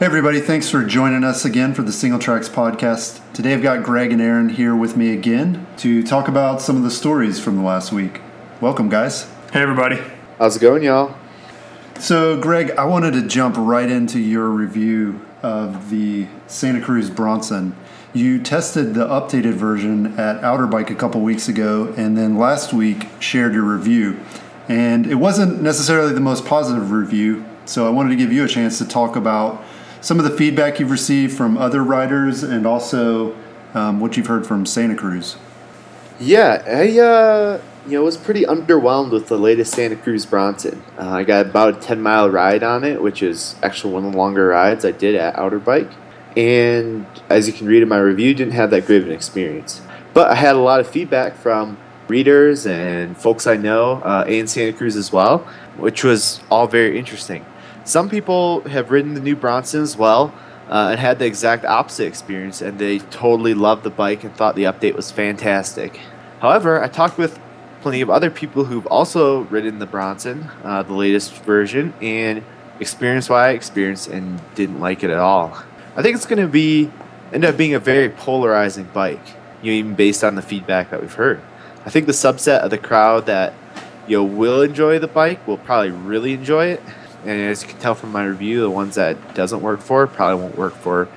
Hey, everybody, thanks for joining us again for the Singletracks podcast. Today I've got Greg and Aaron here with me again to talk about some of the stories from the last week. Welcome, guys. Hey, everybody. How's it going, y'all? So, Greg, I wanted to jump right into your review of the Santa Cruz Bronson. You tested the updated version at Outer Bike a couple weeks ago, and then last week shared your review. And it wasn't necessarily the most positive review, so I wanted to give you a chance to talk about some of the feedback you've received from other riders and also um, what you've heard from Santa Cruz. Yeah, I uh, you know was pretty underwhelmed with the latest Santa Cruz Bronson. Uh, I got about a ten mile ride on it, which is actually one of the longer rides I did at Outer Bike. And as you can read in my review, didn't have that great of an experience. But I had a lot of feedback from readers and folks I know uh, in Santa Cruz as well, which was all very interesting. Some people have ridden the new Bronson as well uh, and had the exact opposite experience, and they totally loved the bike and thought the update was fantastic. However, I talked with plenty of other people who've also ridden the Bronson, uh, the latest version, and experienced what I experienced and didn't like it at all. I think it's going to be end up being a very polarizing bike, you know, even based on the feedback that we've heard. I think the subset of the crowd that you know will enjoy the bike will probably really enjoy it, and as you can tell from my review, the ones that doesn't work for probably won't work for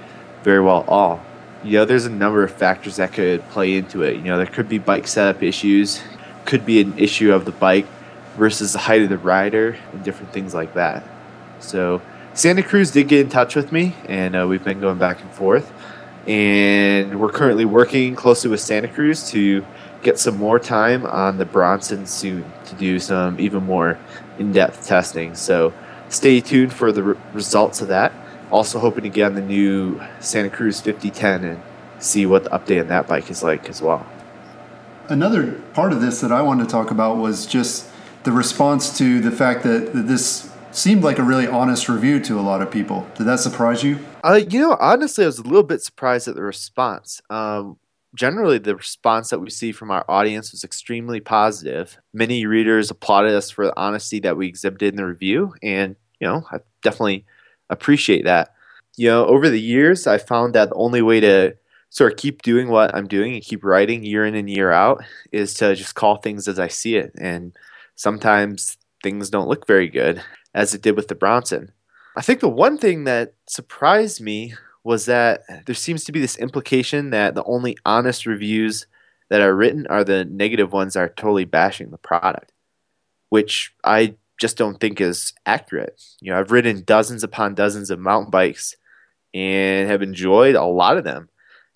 very well at all. You know, there's a number of factors that could play into it. You know, there could be bike setup issues, could be an issue of the bike versus the height of the rider, and different things like that. So, Santa Cruz did get in touch with me, and uh, we've been going back and forth. And we're currently working closely with Santa Cruz to get some more time on the Bronson soon to do some even more in depth testing. So, stay tuned for the re- results of that. Also, hoping to get on the new Santa Cruz 5010 and see what the update on that bike is like as well. Another part of this that I wanted to talk about was just the response to the fact that, that this seemed like a really honest review to a lot of people. Did that surprise you? Uh, you know, honestly, I was a little bit surprised at the response. Um, generally, the response that we see from our audience was extremely positive. Many readers applauded us for the honesty that we exhibited in the review, and you know, I definitely appreciate that. You know, over the years, I found that the only way to sort of keep doing what I'm doing and keep writing year in and year out is to just call things as I see it. And sometimes things don't look very good, as it did with the Bronson. I think the one thing that surprised me was that there seems to be this implication that the only honest reviews that are written are the negative ones that are totally bashing the product, which I just don't think is accurate. You know, I've ridden dozens upon dozens of mountain bikes and have enjoyed a lot of them.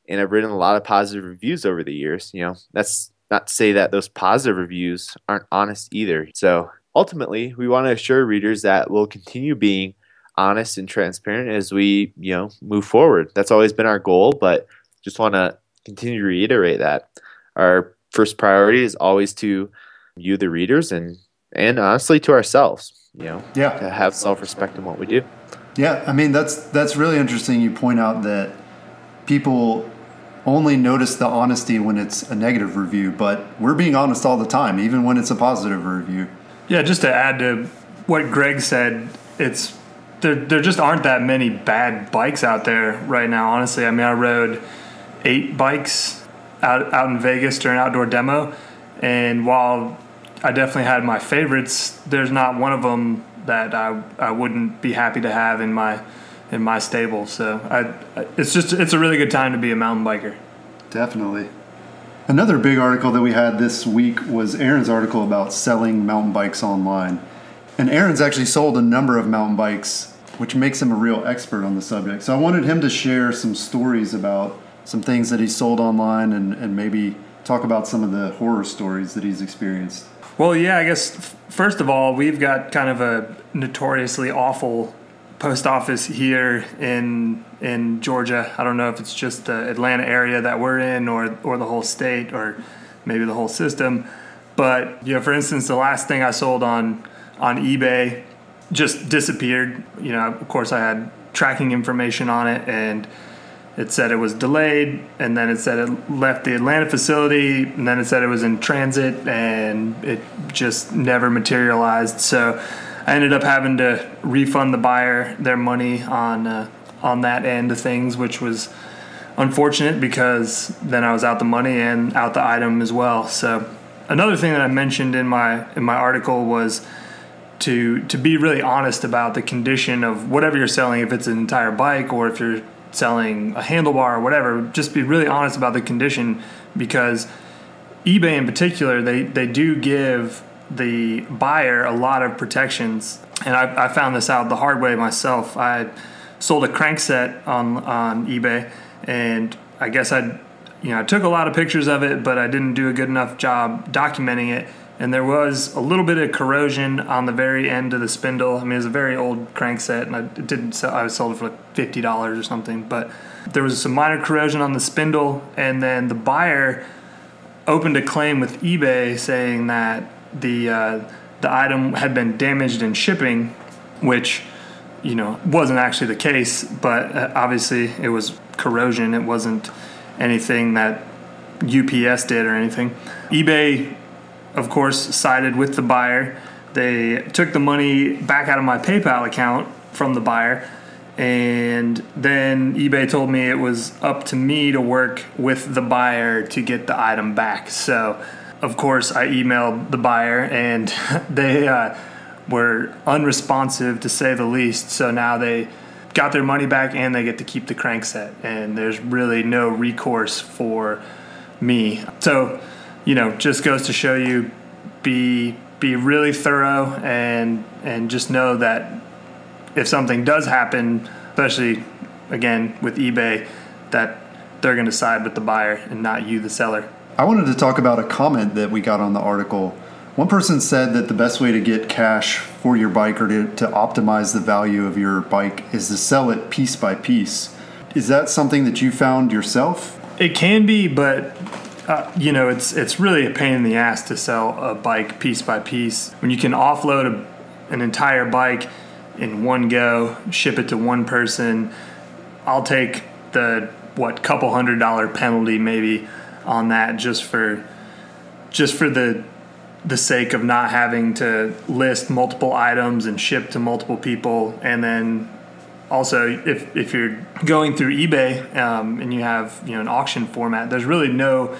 And I've written a lot of positive reviews over the years. You know, that's not to say that those positive reviews aren't honest either. So ultimately, we want to assure readers that we'll continue being honest and transparent as we, you know, move forward. That's always been our goal, but just want to continue to reiterate that our first priority is always to you the readers and and honestly to ourselves, you know, yeah. to have self-respect in what we do. Yeah, I mean that's that's really interesting. You point out that people only notice the honesty when it's a negative review, but we're being honest all the time, even when it's a positive review. Yeah, just to add to what Greg said, it's there. There just aren't that many bad bikes out there right now. Honestly, I mean, I rode eight bikes out out in Vegas during outdoor demo, and while I definitely had my favorites, there's not one of them that I I wouldn't be happy to have in my in my stable. So I, it's just it's a really good time to be a mountain biker. Definitely. Another big article that we had this week was Aaron's article about selling mountain bikes online. And Aaron's actually sold a number of mountain bikes, which makes him a real expert on the subject. So I wanted him to share some stories about some things that he sold online and, and maybe talk about some of the horror stories that he's experienced. Well, yeah, I guess first of all, we've got kind of a notoriously awful post office here in in Georgia. I don't know if it's just the Atlanta area that we're in, or or the whole state, or maybe the whole system. But you know, for instance, the last thing I sold on on eBay just disappeared. You know, of course, I had tracking information on it, and it said it was delayed, and then it said it left the Atlanta facility, and then it said it was in transit, and it just never materialized. So I ended up having to refund the buyer their money on uh, on that end of things, which was unfortunate because then I was out the money and out the item as well. So another thing that I mentioned in my in my article was to to be really honest about the condition of whatever you're selling, if it's an entire bike or if you're selling a handlebar or whatever, just be really honest about the condition because eBay in particular, they, they do give the buyer a lot of protections. And I, I found this out the hard way myself. I sold a crankset on, on eBay and I guess I you know, I took a lot of pictures of it, but I didn't do a good enough job documenting it and there was a little bit of corrosion on the very end of the spindle. I mean, it was a very old crankset, and I didn't sell. I sold it for like fifty dollars or something. But there was some minor corrosion on the spindle, and then the buyer opened a claim with eBay saying that the uh, the item had been damaged in shipping, which you know wasn't actually the case. But uh, obviously, it was corrosion. It wasn't anything that UPS did or anything. eBay of course, sided with the buyer. They took the money back out of my PayPal account from the buyer. And then eBay told me it was up to me to work with the buyer to get the item back. So, of course, I emailed the buyer and they uh, were unresponsive to say the least. So now they got their money back and they get to keep the crankset. And there's really no recourse for me. So, you know, just goes to show you be be really thorough and and just know that if something does happen, especially again with eBay, that they're going to side with the buyer and not you, the seller. I wanted to talk about a comment that we got on the article. One person said that the best way to get cash for your bike or to, to optimize the value of your bike is to sell it piece by piece. Is that something that you found yourself? It can be, but uh, you know, it's it's really a pain in the ass to sell a bike piece by piece when you can offload a, an entire bike in one go, ship it to one person. I'll take the what couple hundred dollar penalty maybe on that just for just for the the sake of not having to list multiple items and ship to multiple people and then also if, if you're going through ebay um, and you have you know an auction format there's really no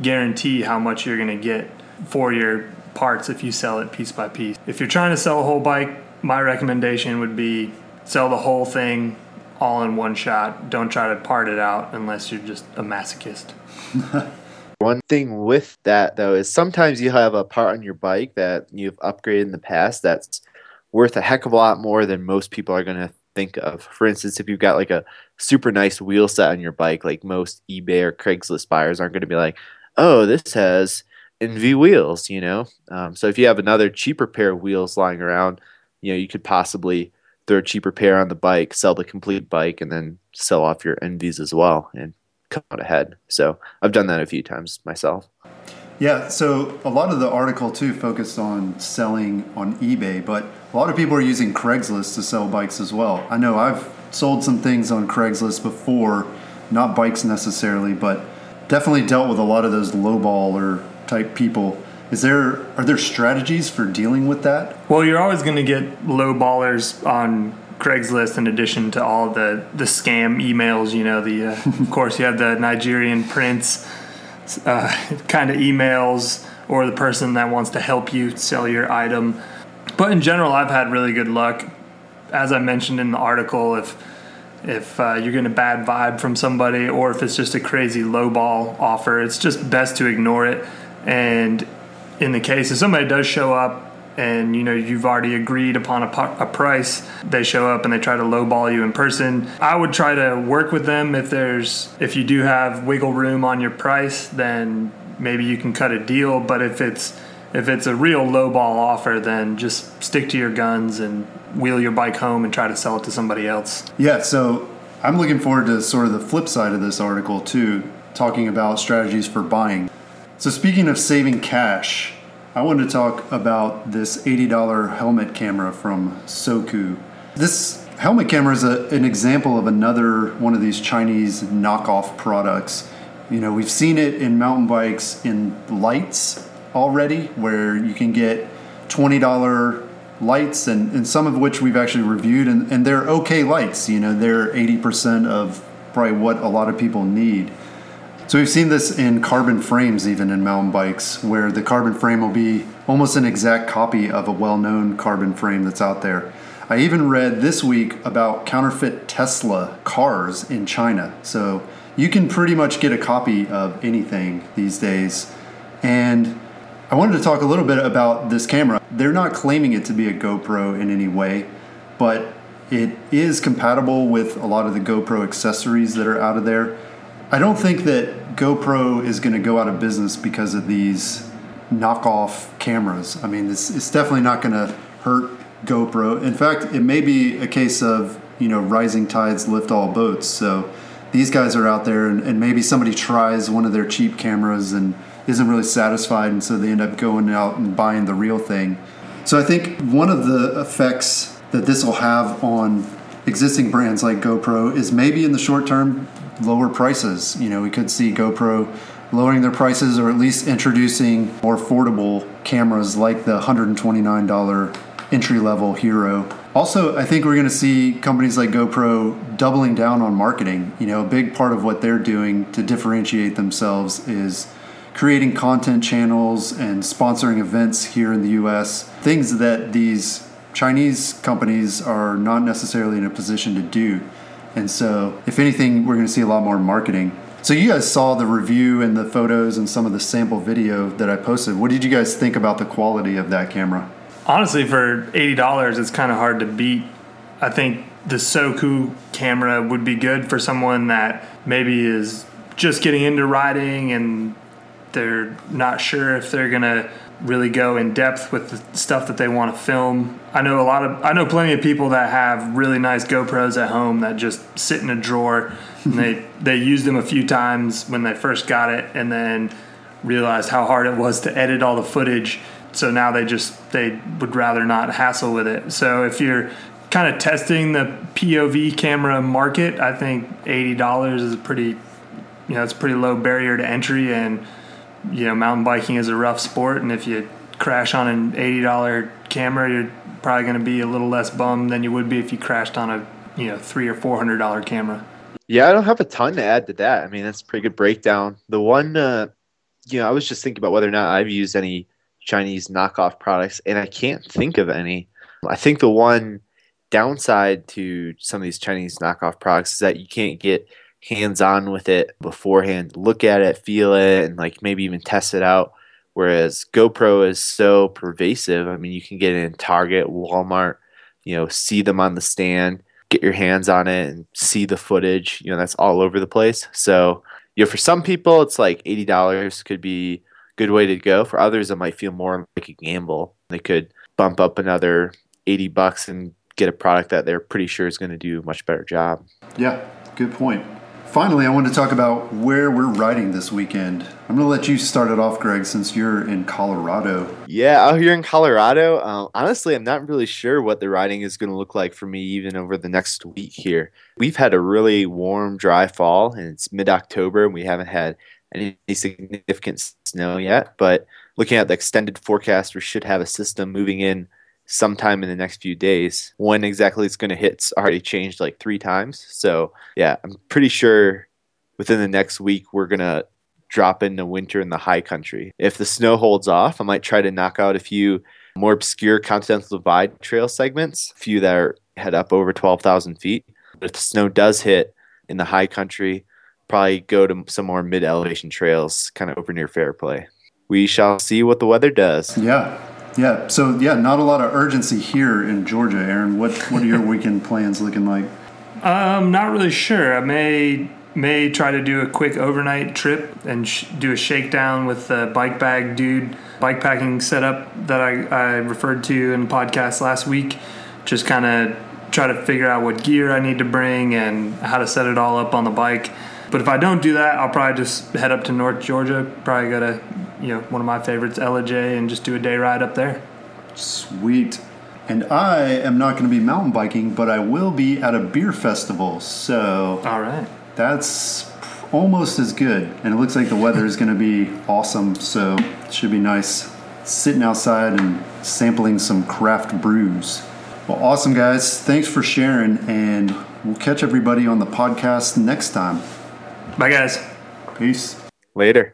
guarantee how much you're going to get for your parts if you sell it piece by piece. If you're trying to sell a whole bike, my recommendation would be sell the whole thing all in one shot. Don't try to part it out unless you're just a masochist. One thing with that though is sometimes you have a part on your bike that you've upgraded in the past that's worth a heck of a lot more than most people are going to think of. For instance, if you've got like a super nice wheel set on your bike, like most eBay or Craigslist buyers aren't going to be like, oh, this has ENVE wheels, you know. Um, so if you have another cheaper pair of wheels lying around, you know, you could possibly throw a cheaper pair on the bike, sell the complete bike, and then sell off your ENVEs as well and come out ahead. So I've done that a few times myself. Yeah, so a lot of the article too focused on selling on eBay, but a lot of people are using Craigslist to sell bikes as well. I know I've sold some things on Craigslist before, not bikes necessarily, but definitely dealt with a lot of those lowballer type people. Is there are there strategies for dealing with that? Well, you're always going to get lowballers on Craigslist in addition to all the the scam emails. You know, the uh, of course you have the Nigerian prince uh, kind of emails or the person that wants to help you sell your item. But in general, I've had really good luck. As I mentioned in the article, if if uh, you're getting a bad vibe from somebody or if it's just a crazy lowball offer, it's just best to ignore it. And in the case if somebody does show up and you know you've already agreed upon a, a price, they show up and they try to lowball you in person. I would try to work with them if there's if you do have wiggle room on your price, then maybe you can cut a deal. But if it's if it's a real lowball offer, then just stick to your guns and wheel your bike home and try to sell it to somebody else. Yeah, so I'm looking forward to sort of the flip side of this article too, talking about strategies for buying. So, speaking of saving cash, I wanted to talk about this $80 helmet camera from Soku. This helmet camera is a, an example of another one of these Chinese knockoff products. You know, we've seen it in mountain bikes in lights already, where you can get $20 lights, and, and some of which we've actually reviewed, and, and they're okay lights. You know, they're 80% of probably what a lot of people need. So we've seen this in carbon frames, even in mountain bikes, where the carbon frame will be almost an exact copy of a well known carbon frame that's out there. I even read this week about counterfeit Tesla cars in China. So you can pretty much get a copy of anything these days. And I wanted to talk a little bit about this camera. They're not claiming it to be a GoPro in any way, but it is compatible with a lot of the GoPro accessories that are out of there. I don't think that GoPro is going to go out of business because of these knockoff cameras. I mean, it's, it's definitely not going to hurt GoPro. In fact, it may be a case of, you know, rising tides lift all boats. So these guys are out there, and, and maybe somebody tries one of their cheap cameras and isn't really satisfied, and so they end up going out and buying the real thing. So I think one of the effects that this will have on existing brands like GoPro is maybe in the short term lower prices. You know, we could see GoPro lowering their prices or at least introducing more affordable cameras like the $129 entry level Hero. Also, I think we're going to see companies like GoPro doubling down on marketing. You know, a big part of what they're doing to differentiate themselves is creating content channels and sponsoring events here in the US, things that these Chinese companies are not necessarily in a position to do. And so, if anything, we're going to see a lot more marketing. So, you guys saw the review and the photos and some of the sample video that I posted. What did you guys think about the quality of that camera? Honestly, for $80, it's kind of hard to beat. I think the Soku camera would be good for someone that maybe is just getting into riding and they're not sure if they're going to really go in depth with the stuff that they want to film. I know a lot of I know plenty of people that have really nice GoPros at home that just sit in a drawer and they they used them a few times when they first got it and then realized how hard it was to edit all the footage. So now they just they would rather not hassle with it. So if you're kind of testing the POV camera market, I think $80 is a pretty you know, it's a pretty low barrier to entry and you know, mountain biking is a rough sport, and if you crash on an eighty dollar camera, you're probably going to be a little less bummed than you would be if you crashed on a you know three or four hundred dollar camera. Yeah, I don't have a ton to add to that. I mean, that's a pretty good breakdown. The one, uh, you know, I was just thinking about whether or not I've used any Chinese knockoff products, and I can't think of any. I think the one downside to some of these Chinese knockoff products is that you can't get hands on with it beforehand, look at it, feel it, and like maybe even test it out. Whereas GoPro is so pervasive. I mean, you can get it in Target, Walmart, you know, see them on the stand, get your hands on it and see the footage. You know, that's all over the place. So, you know, for some people, it's like $80 could be a good way to go. For others, it might feel more like a gamble. They could bump up another 80 bucks and get a product that they're pretty sure is going to do a much better job. Yeah, good point. Finally, I want to talk about where we're riding this weekend. I'm going to let you start it off, Greg, since you're in Colorado. Yeah, out here in Colorado, uh, honestly, I'm not really sure what the riding is going to look like for me even over the next week here. We've had a really warm, dry fall, and it's mid October, and we haven't had any significant snow yet. But looking at the extended forecast, we should have a system moving in sometime in the next few days. When exactly it's going to hit's already changed like three times. So, yeah, I'm pretty sure within the next week we're going to drop into winter in the high country. If the snow holds off, I might try to knock out a few more obscure Continental Divide trail segments, a few that are head up over 12,000 feet. But if the snow does hit in the high country, probably go to some more mid elevation trails, kind of over near Fairplay. We shall see what the weather does. Yeah, yeah. So yeah, not a lot of urgency here in Georgia, Aaron. What what are your weekend plans looking like? Um, not really sure. I may may try to do a quick overnight trip and sh- do a shakedown with the bike bag dude bike packing setup that I, I referred to in the podcast last week. Just kind of try to figure out what gear I need to bring and how to set it all up on the bike. But if I don't do that, I'll probably just head up to North Georgia. Probably go to you know one of my favorites, Ellijay, and just do a day ride up there. Sweet. And I am not going to be mountain biking, but I will be at a beer festival. So All right. that's almost as good. And it looks like the weather is going to be awesome. So it should be nice sitting outside and sampling some craft brews. Well, awesome, guys. Thanks for sharing, and we'll catch everybody on the podcast next time. Bye, guys. Peace. Later.